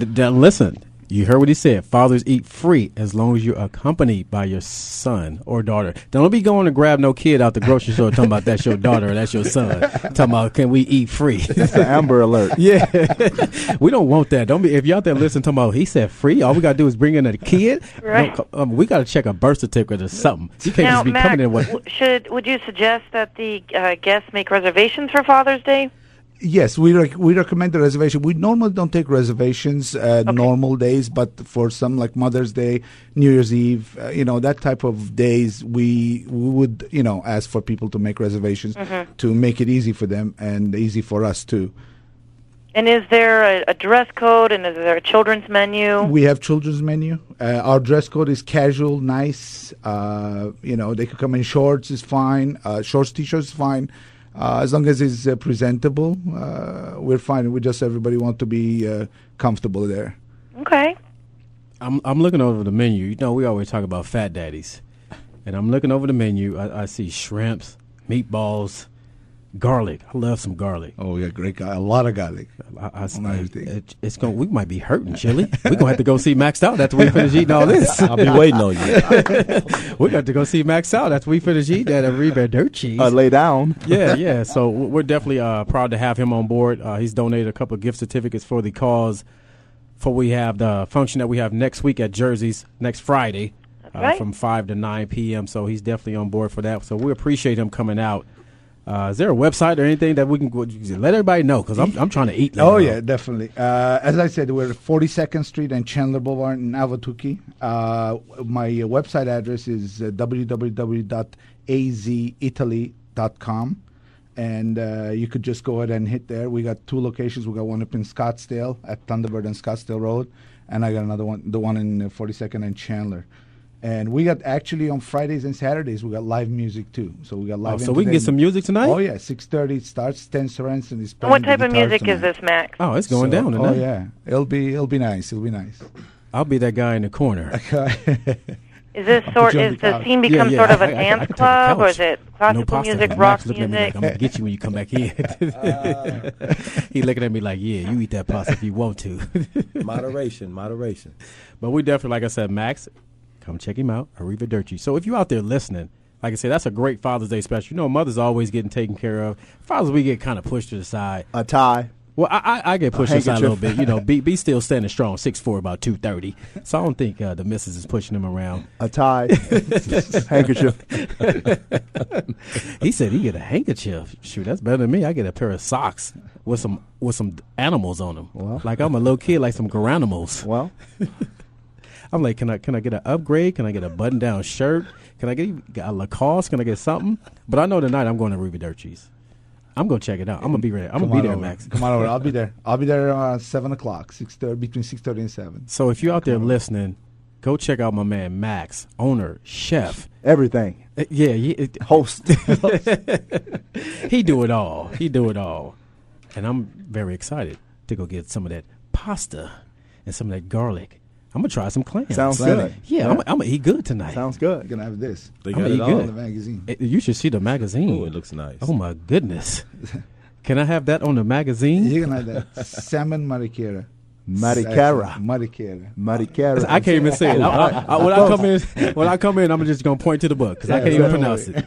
listen. You heard what he said. Fathers eat free as long as you're accompanied by your son or daughter. Don't be going to grab no kid out the grocery store talking about that's your daughter or that's your son. talking about can we eat free? (laughs) That's the Amber Alert. (laughs) Yeah, we don't want that. Don't be if you out there listening. Talking about he said free. All we gotta do is bring in a kid. Right. Um, we gotta check a birth certificate or something. You can't now, just be Mac, coming in with. w- should would you suggest that the uh, guests make reservations for Father's Day? Yes, we rec- we recommend the reservation. We normally don't take reservations uh, normal days, but for some like Mother's Day, New Year's Eve, uh, you know that type of days, we we would you know ask for people to make reservations Mhm. to make it easy for them and easy for us too. And is there a, a dress code and is there a children's menu? We have children's menu. Uh, our dress code is casual, nice. Uh, you know, they could come in shorts is fine. Uh, shorts, t-shirts is fine. Uh, as long as it's uh, presentable, uh, we're fine. We just everybody want to be uh, comfortable there. Okay. I'm I'm looking over the menu. You know, we always talk about fat daddies, and I'm looking over the menu. I, I see shrimps, meatballs, garlic. I love some garlic. Oh yeah, great guy. A lot of garlic. I, I, I, it, it's going. We might be hurting, Chili. We're gonna have to go see Maxed Out after we finish eating all this. I'll be waiting on you. (laughs) we got to go see Maxed Out after we finish eating that Arriba dirt cheese. Uh, lay down. (laughs) yeah, yeah. So we're definitely uh, proud to have him on board. Uh, he's donated a couple of gift certificates for the cause. For we have the function that we have next week at Jersey's next Friday, uh, right. from five to nine p.m. So he's definitely on board for that. So we appreciate him coming out. Uh, is there a website or anything that we can go, let everybody know? Because I'm, I'm trying to eat. Oh yeah, on. definitely. Uh, as I said, we're 42nd Street and Chandler Boulevard in Ahwatukee. Uh, my uh, website address is uh, www.azitaly.com, and uh, you could just go ahead and hit there. We got two locations. We got one up in Scottsdale at Thunderbird and Scottsdale Road, and I got another one, the one in uh, 42nd and Chandler. And we got actually on Fridays and Saturdays we got live music too. So we got oh, live. Oh, so we can get some music tonight? Oh yeah, six thirty starts. Stan Sorensen is And playing what the type of music tonight. is this, Max? Oh, it's going So- down tonight. Oh yeah, it'll be it'll be nice. It'll be nice. I'll be that guy in the corner. (laughs) Is this sort? put Is the the scene become yeah, sort of I- a I- I dance can take the club, or is it No classical pasta. music, Max rock looking at me music? like I'm gonna get you when you come back in. (laughs) Uh, (laughs) he looking at me like, yeah, you eat that pasta if you want to. moderation, moderation. But we definitely, like I said, Max, come check him out, Arriva Dirty. So if you're out there listening, like I said, that's a great Father's Day special. You know, mother's always getting taken care of. Fathers, we get kind of pushed to the side. A tie. Well, I, I, I get pushed to the side a little bit. You know, (laughs) B, B still standing strong, six four, about two thirty. So I don't think uh, the missus is pushing him around. A tie. (laughs) handkerchief. he said he get a handkerchief. Shoot, that's better than me. I get a pair of socks with some with some animals on them. Well. like I'm a little kid, like some garanimals. Well, (laughs) I'm like, can I can I get an upgrade? Can I get a button down shirt? Can I get a Lacoste? Can I get something? But I know tonight I'm going to Ruby Dirt Cheese. I'm gonna check it out. I'm gonna be ready. I'm Come gonna be there, over. Max. Come on over. I'll be there. (laughs) I'll be there uh, seven o'clock, six thirty between six thirty and seven. So if you're out there listening, go check out my man Max, owner, chef, everything. Uh, yeah, he, it, (laughs) Host. (laughs) he do it all. He do it all, and I'm very excited to go get some of that pasta and some of that garlic. I'm gonna try some clams. Sounds good. Yeah, I'm, I'm gonna eat good tonight. Sounds You're good. gonna have this. They I'm got gonna it eat all. good. on the magazine. It- you should see the magazine. Oh, it looks nice. Oh my goodness! Can I have that on the magazine? You're gonna have that salmon mariquera. Maricara. Mariquera. Maricara. I can't even say it. I, I, I, when I come in, when I come in, I'm just gonna point to the book because I can't even pronounce it.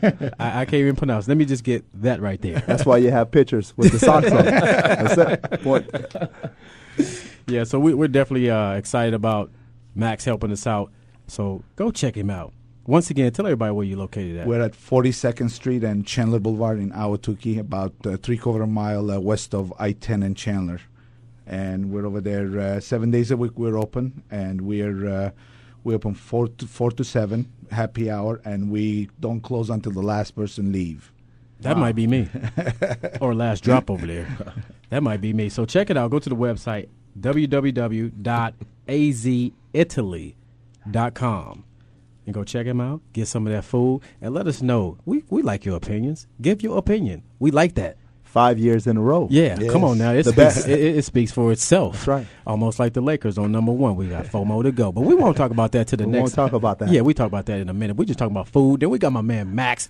I, I can't even pronounce. it. Let me just get that right there. That's why you have pictures with the socks on. (laughs) That's it. Point. Yeah, so we, we're definitely uh, excited about Max helping us out. So go check him out. Once again, tell everybody where you're located at. We're at 42nd Street and Chandler Boulevard in Ahwatukee, about uh, three quarter mile uh, west of I-10 and Chandler. And we're over there uh, seven days a week. We're open, and we're uh, we open four to four to seven, happy hour, and we don't close until the last person leave. That might be me. (laughs) or last drop over there. That might be me. So check it out. Go to the website www.azitaly.com and go check him out. Get some of that food and let us know. We we like your opinions. Give your opinion. We like that. Five years in a row. Yeah, come on now. It speaks, it, it speaks for itself. That's right. Almost like the Lakers on number one. We got four more to go. But we won't talk about that to the We next. won't talk about that. Yeah, we talk about that in a minute. We just talking about food. Then we got my man Max,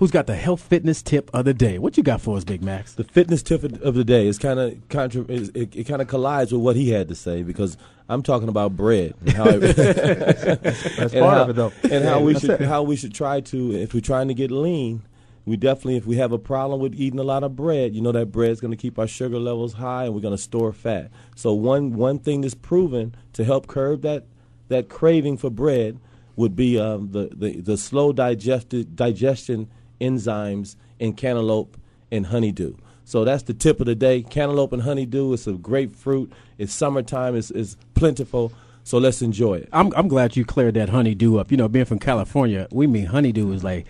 who's got the health fitness tip of the day. What you got for us, Big Max? The fitness tip of of the day is kind of contra- it, it kind of collides with what he had to say because I'm talking about bread. And how it- (laughs) That's and part how- of it, though. And how we That's should it. how we should try to if we're trying to get lean. We definitely, if we have a problem with eating a lot of bread, you know that bread's going to keep our sugar levels high, and we're going to store fat. So one one thing that's proven to help curb that that craving for bread would be um, the, the the slow digested digestion enzymes in cantaloupe and honeydew. So that's the tip of the day. Cantaloupe and honeydew is a great fruit. It's summertime. It's, it's plentiful. So let's enjoy it. I'm I'm glad you cleared that honeydew up. You know, being from California, we mean honeydew is like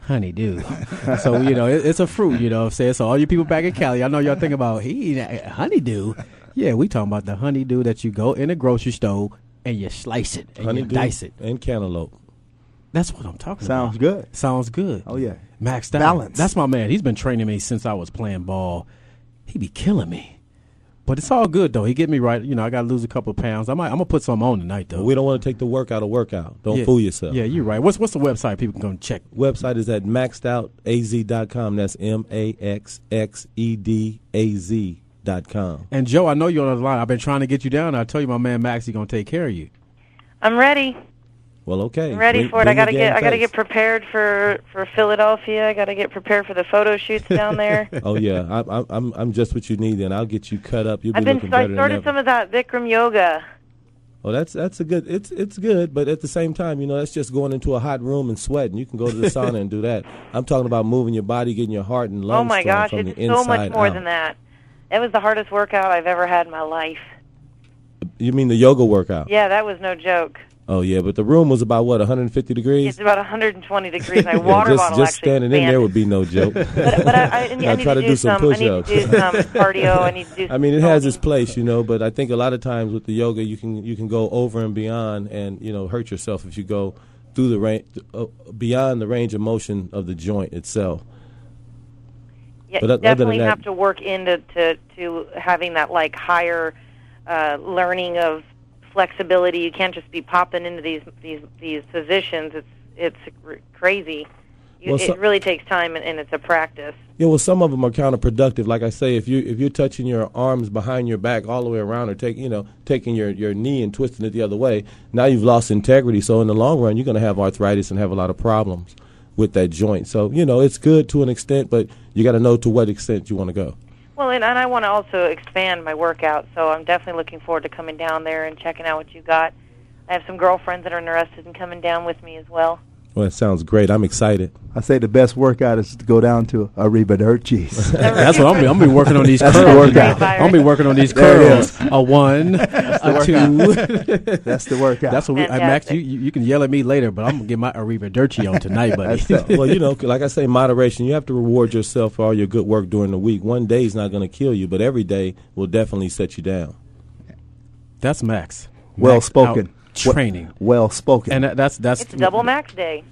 honeydew. (laughs) so you know, it, it's a fruit. You know, what I'm saying so. All you people back in Cali, I know y'all think about he honeydew. Yeah, we talking about the honeydew that you go in the grocery store and you slice it and Honeydew you dice it. and cantaloupe. That's what I'm talking Sounds about. Sounds good. Sounds good. Oh yeah. Max out. Balance. That's my man. He's been training me since I was playing ball. He be killing me. But it's all good though. He get me right. You know, I got to lose a couple of pounds. I might. I'm gonna put some on tonight though. We don't want to take the work out of workout. Don't Yeah. fool yourself. Yeah, you're right. What's what's the website people can go check? Website is at maxedoutaz.com. That's M A X X E D A Z dot com. And Joe, I know you're on the line. I've been trying to get you down. I tell you, my man Max, he's gonna take care of you. I'm ready. Well, okay. I'm ready for it. I got to get. I got to face. get prepared for for Philadelphia. I got to get prepared for the photo shoots down there. (laughs) oh yeah, I, I, I'm I'm just what you need. Then I'll get you cut up. You'll be I've been. looking I better started some of that Bikram yoga. Oh, that's that's a good. It's it's good, but at the same time, you know, that's just going into a hot room and sweating. You can go to the sauna and do that. (laughs) I'm talking about moving your body, getting your heart and lungs Oh my gosh, it's so much more out. than that. It was the hardest workout I've ever had in my life. You mean the yoga workout? Yeah, that was no joke. Oh yeah, but the room was about what 150 degrees. It's about 120 degrees. My Yeah, (laughs) water just bottle just actually standing in there would be no joke. (laughs) But, but I, I, I need (laughs) try to, to do, some some. I need to do some cardio. I need to do. I mean, it has its place, you know, but I think a lot of times with the yoga, you can you can go over and beyond, and you know, hurt yourself if you go through the range uh, beyond the range of motion of the joint itself. Yeah, But you definitely that- have to work into to, to having that like higher uh, learning of flexibility. You can't just be popping into these these these positions. It's it's r- crazy. You, Well, it really takes time and, and it's a practice. Yeah, well, some of them are counterproductive. Like I say, if you if you're touching your arms behind your back all the way around, or take you know taking your, your knee and twisting it the other way, now you've lost integrity. So in the long run, you're going to have arthritis and have a lot of problems with that joint. So you know it's good to an extent, but you got to know to what extent you want to go. Well, and, and I want to also expand my workout, so I'm definitely looking forward to coming down there and checking out what you got. I have some girlfriends that are interested in coming down with me as well. Well, it sounds great. I'm excited. I say the best workout is to go down to Arrivederci's. (laughs) (laughs) That's what I'm. I'm be working on these That's curls. the workout. today. I'm be working on these There it curls. A one, (laughs) a two. That's the workout. That's what we. I, Max, you, you you can yell at me later, but I'm gonna get my Arrivederci on tonight, buddy. well, you know, like I say, moderation. You have to reward yourself for all your good work during the week. One day is not going to kill you, but every day will definitely set you down. That's Max. Well Max spoken. Out Training. Well spoken. And that's that's It's double max day.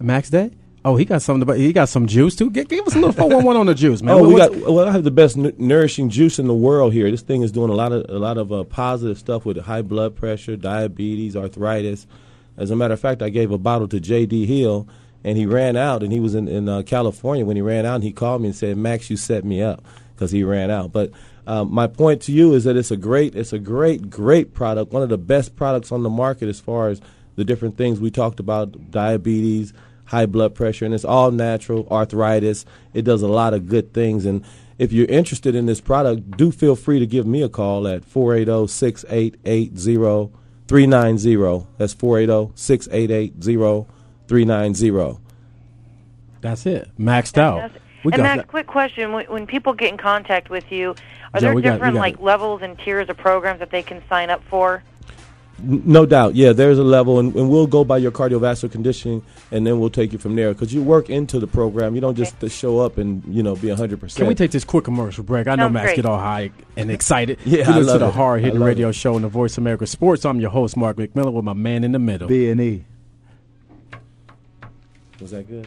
Max Day. Oh, he got something. About, he got some juice too. Give, give us a little (laughs) four one one on the juice, man. oh, What- we got. Well, I have the best nu- nourishing juice in the world here. This thing is doing a lot of a lot of uh, positive stuff with high blood pressure, diabetes, arthritis. As a matter of fact, I gave a bottle to J.D. Hill, and he ran out. And he was in in uh, California when he ran out. And he called me and said, "Max, you set me up," because he ran out. But um, my point to you is that it's a great, it's a great, great product. One of the best products on the market as far as the different things we talked about: diabetes, high blood pressure, and it's all natural. Arthritis. It does a lot of good things. And if you're interested in this product, do feel free to give me a call at 480 6880 390. That's 480 688 390. That's it. Maxed out. We and got Max, that. quick question: when, when people get in contact with you, are Joe, there we got- different got like it. levels and tiers of programs that they can sign up for? No doubt, yeah. There's a level, and, and we'll go by your cardiovascular condition, and then we'll take you from there. Because you work into the program, you don't just uh, show up and you know be hundred percent. Can we take this quick commercial break? I know Sounds Max great. get all high and excited. (laughs) Yeah, we I listen to love the it. hard hitting love radio show on the Voice America Sports. I'm your host, Mark McMillan, with my man in the middle. B and E. Was that good?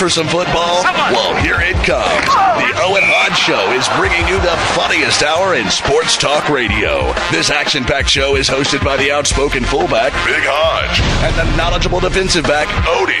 For some football? Well, here it comes. The Owen Hodge Show is bringing you the funniest hour in sports talk radio. This action packed show is hosted by the outspoken fullback, Big Hodge, and the knowledgeable defensive back, Odie.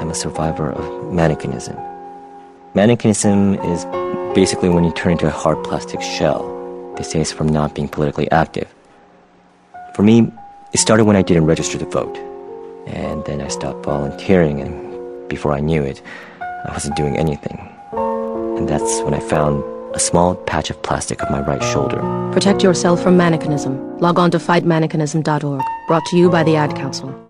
I'm a survivor of mannequinism. Mannequinism is basically when you turn into a hard plastic shell. They say it's from not being politically active. For me, it started when I didn't register to vote, and then I stopped volunteering, and before I knew it, I wasn't doing anything. And that's when I found a small patch of plastic on my right shoulder. Protect yourself from mannequinism. Log on to fightmannequinism.org. Brought to you by the Ad Council.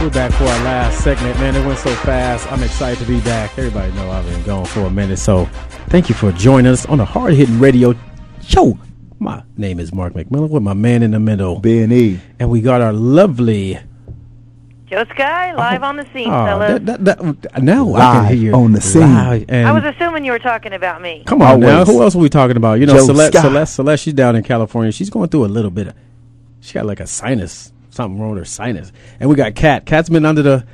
We're back for our last segment. Man, it went so fast. I'm excited to be back. Everybody know I've been gone for a minute, so thank you for joining us on the Hard Hitting Radio Show. My name is Mark McMillan with my man in the middle, B and E, and we got our lovely. Joe Sky, oh, live on the scene, Oh, fellas. that, that, that, now I can hear on the scene. I was assuming you were talking about me. Come on now. Who else are we talking about? You know, Joe Celeste, Scott. Celeste, Celeste, she's down in California. She's going through a little bit of, she got like a sinus, something wrong with her sinus. And we got Kat. Kat's been under the,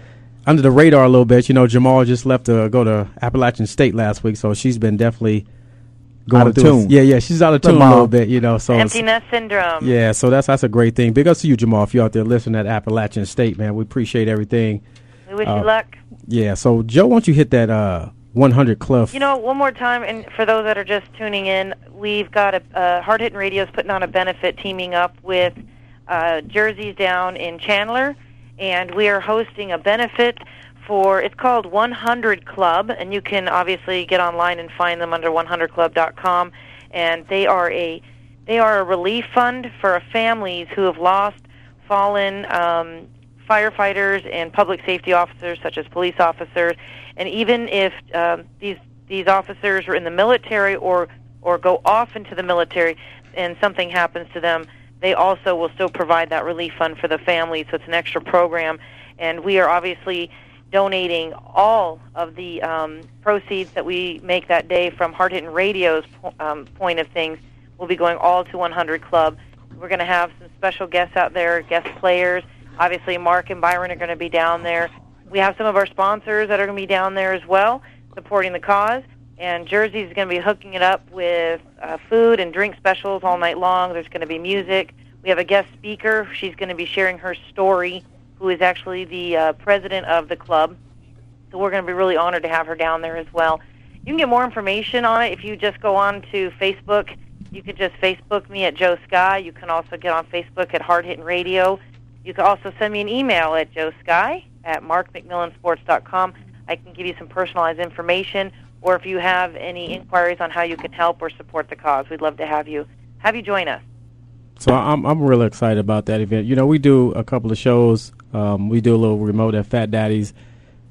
under the radar a little bit. You know, Jamal just left to go to Appalachian State last week, so she's been definitely going Out of through tune. Yeah, yeah, she's out of The tune a little bit, you know, so. Empty nest syndrome. Yeah, so that's that's a great thing. Big ups to you, Jamal, if you're out there listening at Appalachian State, man. We appreciate everything. We wish Uh, you luck. Yeah, so Joe, why don't you hit that uh 100 Club? You know, one more time, and for those that are just tuning in, we've got a uh, Hard Hitting Radio's putting on a benefit teaming up with uh, Jerseys down in Chandler, and we are hosting a benefit for it's called 100 Club, and you can obviously get online and find them under 100club.com, and they are a they are a relief fund for families who have lost fallen um, firefighters and public safety officers, such as police officers, and even if um, these these officers are in the military or or go off into the military and something happens to them, they also will still provide that relief fund for the family. So it's an extra program, and we are obviously donating all of the um, proceeds that we make that day from Hard Hitting Radio's po- um, point of things We'll be going all to 100 Club. We're going to have some special guests out there, guest players. Obviously, Mark and Byron are going to be down there. We have some of our sponsors that are going to be down there as well, supporting the cause. And Jersey's going to be hooking it up with uh, food and drink specials all night long. There's going to be music. We have a guest speaker. She's going to be sharing her story, who is actually the uh, president of the club. So we're going to be really honored to have her down there as well. You can get more information on it if you just go on to Facebook. You can just Facebook me at Joe Sky. You can also get on Facebook at Hard Hitting Radio. You can also send me an email at Joe Sky at markmcmillansports.com. I can give you some personalized information, or if you have any inquiries on how you can help or support the cause, we'd love to have you have you join us. So I'm I'm really excited about that event. You know, we do a couple of shows. Um, we do a little remote at Fat Daddy's,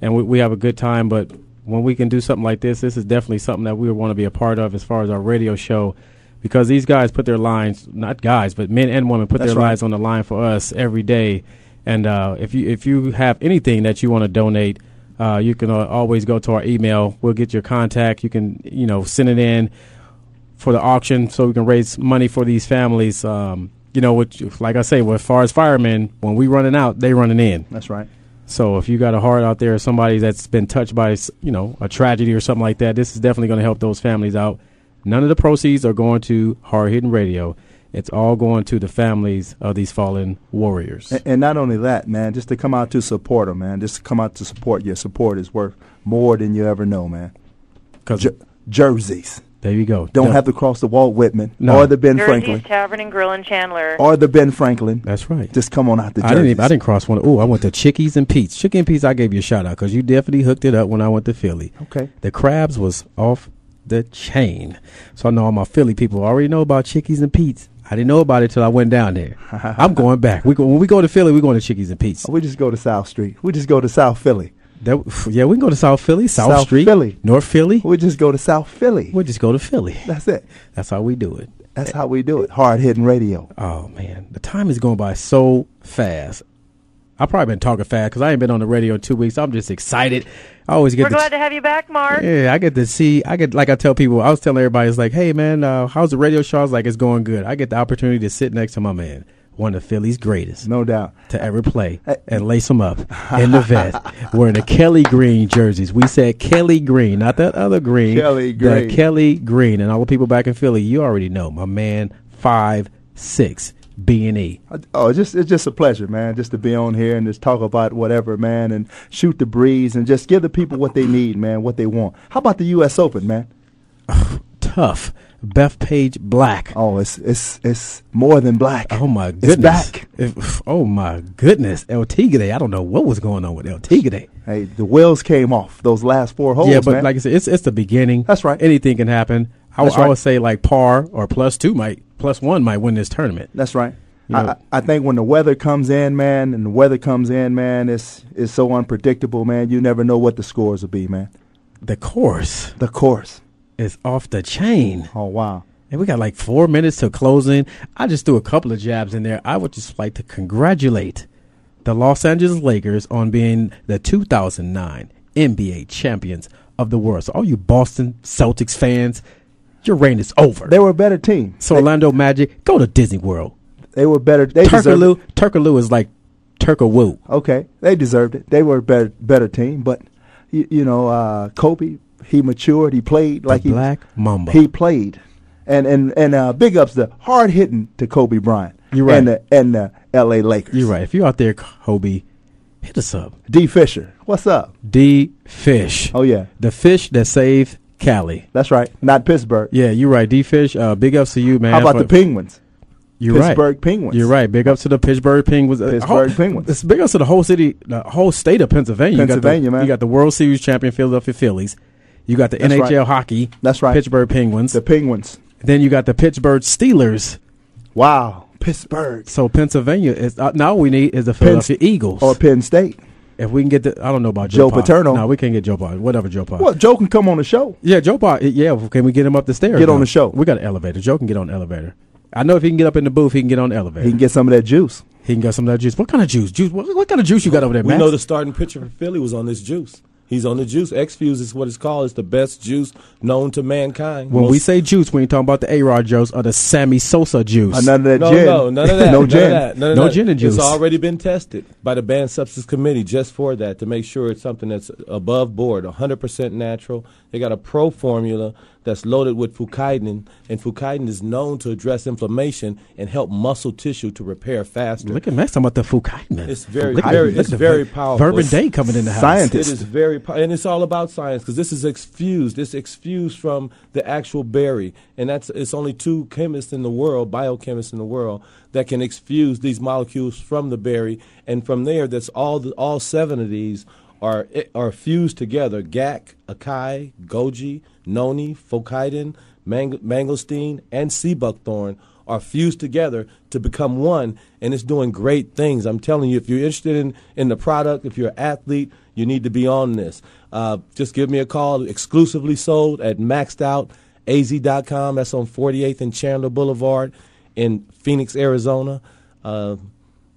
and we, we have a good time. But when we can do something like this, this is definitely something that we want to be a part of as far as our radio show, because these guys put their lines, not guys, but men and women put That's their right. lives on the line for us every day. And uh, if you if you have anything that you want to donate, uh, you can uh, always go to our email. We'll get your contact. You can you know send it in for the auction so we can raise money for these families. Um, you know, which, like I say, well, as far as firemen, when we running out, they running in. That's right. So if you got a heart out there, somebody that's been touched by, you know, a tragedy or something like that, this is definitely going to help those families out. None of the proceeds are going to Hard Hitting Radio. It's all going to the families of these fallen warriors. And, and not only that, man, just to come out to support them, man. Just to come out to support. Your support is worth more than you ever know, man. Cause Jer- jerseys. There you go. Don't No. have to cross the Walt Whitman No. or the Ben Jersey's Franklin Tavern and Grill in Chandler. or the Ben Franklin. That's right. Just come on out the I didn't. jerseys. Even, I didn't cross one. Oh, I went to Chickies and Pete's. Chicky and Pete's. I gave you a shout out because you definitely hooked it up when I went to Philly. Okay. The crabs was off the chain. So I know all my Philly people already know about Chickies and Pete's. I didn't know about it till I went down there. (laughs) I'm going back. We go, when we go to Philly, we going to Chickies and Pete's. We just go to South Street. We just go to South Philly. That, yeah, we can go to South Philly, South, South Street, Philly. North Philly. We just go to South Philly. We just go to Philly. That's it. That's how we do it. That's how we do it. Hard hitting radio. Oh man, the time is going by so fast. I've probably been talking fast because I ain't been on the radio in two weeks. I'm just excited. I always get We're to glad to have you back, Mark. Yeah, I get to see. I get like I tell people. I was telling everybody, it's like, hey man, uh, how's the radio show? I was like, it's going good. I get the opportunity to sit next to my man, one of Philly's greatest, no doubt, to ever play and lace him up in the vest, (laughs) wearing the Kelly Green jerseys. We said Kelly Green, not that other green. Kelly the Green. Kelly Green, and all the people back in Philly, you already know my man, five six B and E. Oh, just it's just a pleasure, man, just to be on here and just talk about whatever, man, and shoot the breeze and just give the people what they need, man, what they want. How about the U.S. Open, man? (sighs) Tough. Bethpage Black. Oh, it's it's it's more than black. Oh my goodness! It's back. If- oh my goodness! El Tigre. I don't know what was going on with El Tigre. Hey, the wheels came off those last four holes. yeah, but man. like I said, it's it's the beginning. That's right. Anything can happen. I, I right. would say like par or plus two might plus one might win this tournament. That's right. You I, know- I I think when the weather comes in, man, and the weather comes in, man, it's it's so unpredictable, man. You never know what the scores will be, man. The course The course. is off the chain. Oh wow. And we got like four minutes to closing. I just threw a couple of jabs in there. I would just like to congratulate the Los Angeles Lakers on being the 2009 NBA champions of the world. So, all you Boston Celtics fans, your reign is over. They were a better team. So, Orlando Magic, go to Disney World. They were better. They Turkaloo, Turkaloo is like Turkaloo. Okay, they deserved it. They were a better better team, but you, you know, uh, Kobe, he matured. He played like he Black Mamba. He played, and and and uh, big ups the hard hitting to Kobe Bryant. You're right. And the and the L.A. Lakers. You're right. If you're out there, Kobe, hit us up. D Fisher, what's up? D Fish. Oh yeah, The fish that saved Cali. that's right. Not Pittsburgh. Yeah, you're right. D Fish, uh, big ups to you, man. How about for- the Penguins? You're Pittsburgh right. Penguins. You're right. Big ups to the Pittsburgh Penguins. Pittsburgh whole- Penguins. It's big ups to the whole city, the whole state of Pennsylvania. you Pennsylvania, got the, man. You got the World Series champion Philadelphia Phillies. You got the That's NHL right. hockey. That's right. Pittsburgh Penguins. The Penguins. then you got the Pittsburgh Steelers. Wow, Pittsburgh So Pennsylvania is uh, now we need is the Philadelphia Eagles. or Penn State. If we can get the, I don't know about Joe, Joe Pa. Paterno. No, we can't get Joe Pa. Whatever Joe Pa. Well, Joe can come on the show. Yeah, Joe Pa. Yeah, can we get him up the stairs? Get on though? the show. We got an elevator. Joe can get on the elevator. I know if he can get up in the booth, he can get on the elevator. He can get some of that juice. He can get some of that juice. What kind of juice? Juice. What, what kind of juice you got over there, man? We man? know the starting pitcher for Philly was on this juice. He's on the juice. X Fuse is what it's called. It's the best juice known to mankind. When Most- we say juice, we ain't talking about the A Rod juice or the Sammy Sosa juice. Uh, none of that no, gin. no, none of that. (laughs) no none gin. Of that, none of No that. gin and juice. It's already been tested by the Banned Substance Committee just for that to make sure it's something that's above board, 100% natural. They got a pro formula that's loaded with fucoidan, and fucoidan is known to address inflammation and help muscle tissue to repair faster. Look at Max talking about the fucoidan. It's very, Look very, look it's at very powerful. Verban It's- Day coming in the house. Scientist. It is very, po- and it's all about science because this is exfused. It's exfused from the actual berry, and that's it's only two chemists in the world, biochemists in the world, that can exfuse these molecules from the berry, and from there, that's all. The, all seven of these are are fused together. GAC, Acai, goji, noni, fucoidan, mang- mangosteen, and sea buckthorn are fused together to become one, and it's doing great things. I'm telling you, if you're interested in, in the product, if you're an athlete, you need to be on this. Uh, just give me a call. Exclusively sold at maxedoutaz.com. That's on 48th and Chandler Boulevard in Phoenix, Arizona. Uh,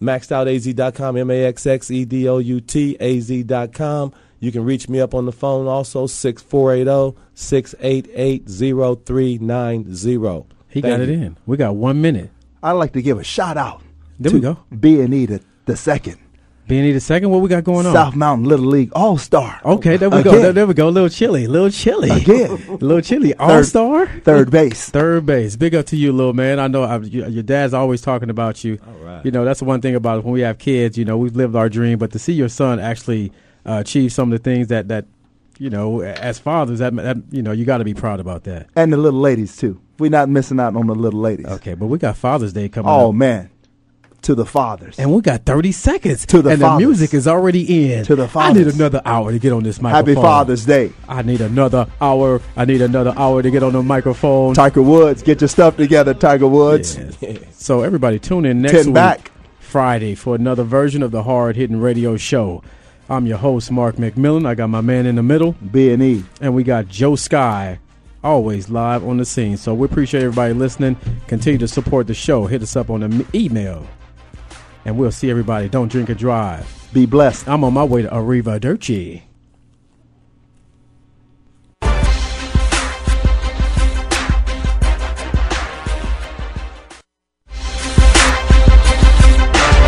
maxedoutaz.com, M A X X E D O U T A Z.com. You can reach me up on the phone also, 6480 688 0390. He got it in. We got one minute. I'd like to give a shout out There to we go. B and E the, the second. Benny the second, what we got going on? South Mountain Little League All Star. Okay, there we Again. go. There, there we go. Little chilly, little chilly Again. (laughs) little chilly. All star, Third base. third base. Big up to you, little man. I know I, you, your dad's always talking about you. All right. You know that's the one thing about when we have kids. You know we've lived our dream, but to see your son actually uh, achieve some of the things that that you know as fathers, that, that you know you got to be proud about that. And the little ladies too. We're not missing out on the little ladies. Okay, but we got Father's Day coming. Oh up. man, to the fathers. And we got 30 seconds. To the And fathers. the music is already in. To the fathers. I need another hour to get on this microphone. Happy Father's Day. I need another hour. I need another hour to get on the microphone. Tiger Woods, get your stuff together, Tiger Woods. (laughs) So everybody tune in next Ten week, back. Friday, for another version of the Hard Hitting Radio Show. I'm your host, Mark McMillan. I got my man in the middle, B and E, and we got Joe Sky, always live on the scene. So we appreciate everybody listening. Continue to support the show. Hit us up on the email, and we'll see everybody. Don't drink and drive. Be blessed. I'm on my way to Arriva Dirty.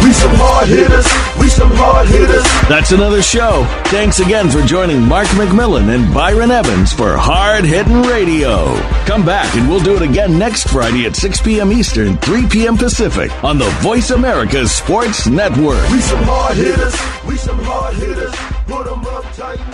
We some hard hitters. Some hard hitters. That's another show. Thanks again for joining Mark McMillan and Byron Evans for Hard Hitting Radio. Come back and we'll do it again next Friday at 6 p.m. Eastern, 3 p.m. Pacific on the Voice America Sports Network. We some hard hitters. We some hard hitters. Put 'em up, tighten